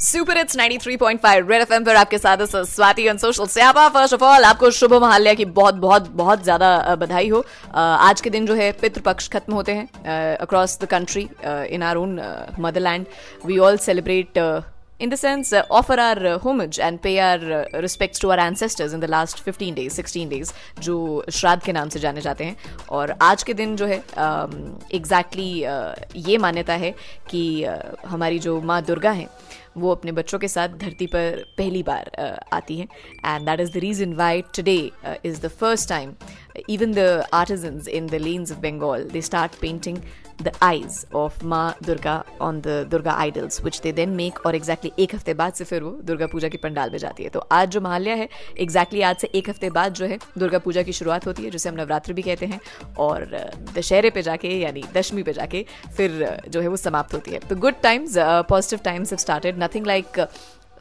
Super it's 93.5 red FM पर आपके साथ स्वाति ऑन सोशल स्यापा फ़र्स्ट ऑफ़ ऑल आपको शुभ महाल्या की बहुत बहुत बहुत ज़्यादा बधाई हो। आज के दिन जो है पितृपक्ष खत्म होते हैं across the country in our own motherland we all celebrate in the sense uh, offer our uh, homage and pay our respects to our ancestors in the last 15 days 16 days जो श्राद्ध के नाम से जाने जाते हैं। और आज के दिन जो है एग्जैक्टली um, exactly, uh, ये मान्यता है कि uh, हमारी जो माँ दुर्गा हैं वो अपने बच्चों के साथ धरती पर पहली बार आती हैं। And that is the reason why today is the first time even the artisans in the lanes of Bengal, they start painting the eyes of Ma Durga on the Durga idols, which they then make और exactly एक हफ़्ते बाद से फिर वो दुर्गा पूजा की पंडाल में जाती है। तो आज जो महाल्या है exactly आज से एक हफ़्ते बाद जो है दुर्गा पूजा की शुरुआत होती है जिसे हम नवरात्र भी कहते हैं और दशहरे पे जाके यानी दशमी पे जाके फिर जो है वो समाप्त होती है। तो good times positive times have started nothing like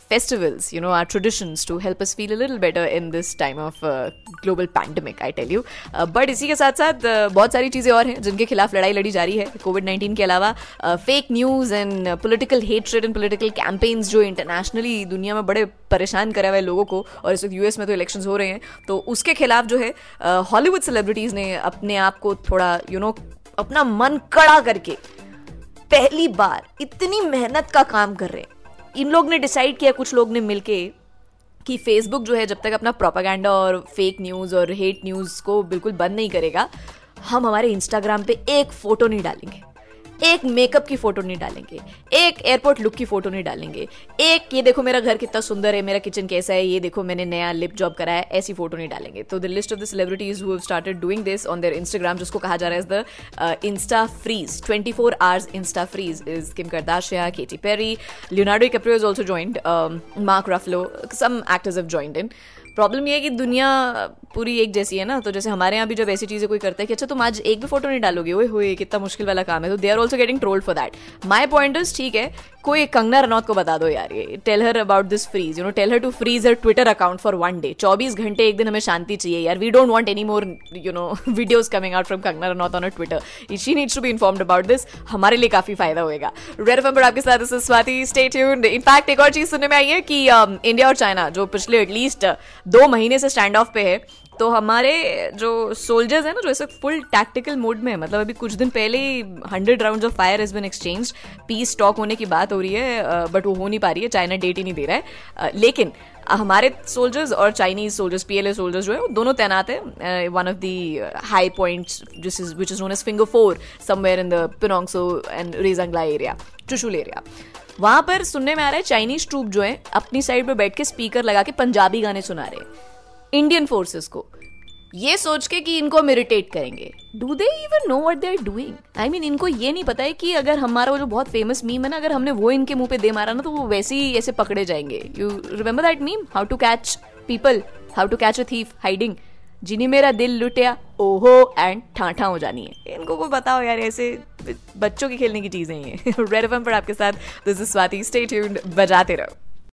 festivals, you know, our traditions to help us feel a little better in this time of uh, global pandemic, I tell you. Uh, but इसी के साथ साथ uh, बहुत सारी चीज़ें और हैं जिनके खिलाफ लड़ाई लड़ी जा रही है कोविड नाइन्टीन के अलावा fake news and political hatred and political campaigns जो इंटरनेशनली दुनिया में बड़े परेशान करे हुए लोगों को और इस वक्त यूएस में तो इलेक्शन हो रहे हैं तो उसके खिलाफ जो है हॉलीवुड सेलिब्रिटीज़ ने अपने आप को थोड़ा यू you नो know, अपना मन कड़ा करके पहली बार इतनी मेहनत का काम कर रहे हैं इन लोग ने डिसाइड किया, कुछ लोग ने मिलके, कि फेसबुक जो है, जब तक अपना प्रोपागैंडा और फेक न्यूज़ और हेट न्यूज़ को बिल्कुल बंद नहीं करेगा, हम हमारे इंस्टाग्राम पे एक फ़ोटो नहीं डालेंगे। एक मेकअप की फ़ोटो नहीं डालेंगे, एक एयरपोर्ट लुक की फ़ोटो नहीं डालेंगे। एक, ये देखो मेरा घर कितना सुंदर है, मेरा किचन कैसा है, ये देखो मैंने नया लिप जॉब करा है, ऐसी फ़ोटो नहीं डालेंगे। तो the list of the celebrities who started doing this on their Instagram जिसको कहा जा रहा है the insta freeze 24 hours insta freeze is Kim Kardashian Katy Perry Leonardo DiCaprio is also joined Mark Ruffalo some actors have joined in problem ये है कि दुनिया पूरी एक जैसी है ना तो जैसे हमारे यहाँ भी जब ऐसी चीज़ें कोई करता है कि अच्छा तुम आज एक भी फ़ोटो नहीं डालोगे वो हुए, कितना मुश्किल वाला काम है तो they are also getting trolled for that my point ठीक है कोई कंगना रनौत को बता दो यार ये tell her about this freeze you know tell her to freeze her Twitter account for one day चौबीस घंटे एक दिन हमें शांति चाहिए यार. We don't want any more you know videos coming out from Kangana Ranaut on Twitter she needs to be informed about this हमारे लिए काफ़ी फ़ायदा होगा रेड पर आपके साथ स्वाति स्टेट इनफैक्ट एक और चीज़ सुनने में आई है कि इंडिया um, और चाइना जो पिछले एटलीस्ट दो महीने से स्टैंड ऑफ़ पे है तो हमारे जो सोल्जर्स हैं ना, जो ऐसे फुल टैक्टिकल मोड में है मतलब अभी कुछ दिन पहले ही hundred round of fire has been exchange peace talk होने की बात हो रही है बट वो हो नहीं पा रही है चाइना डेट ही नहीं दे रहा है। लेकिन हमारे सोल्जर्स और Chinese soldiers P PLA soldiers जो है, वो दोनों तैनात है one of the high points जिस is which is known as finger four somewhere in the Pangong Tso and Rezang La area Chushul area वहाँ पर सुनने में आ रहा है चाइनीज़ ट्रूप जो है, अपनी साइड पर बैठ के स्पीकर लगा के पंजाबी गाने सुना रहे इंडियन फोर्सेस को। ये सोच के कि इनको हम इरिटेट करेंगे। Do they even know what they are doing I mean इनको ये नहीं पता है कि अगर हमारा वो जो बहुत फ़ेमस मीम है ना, अगर हमने वो इनके मुँह पे दे मारा ना तो वो वैसे ही ऐसे पकड़े जाएँगे। You remember that meme how to catch people how to catch a thief hiding जिन्हें मेरा दिल लुटिया, ओहो एंड ठाठा हो जानी है। इनको को बताओ यार, ऐसे बच्चों की खेलने की चीज़ें ही। रेड पर आपके साथ this is Swati stay tuned बजाते रहो।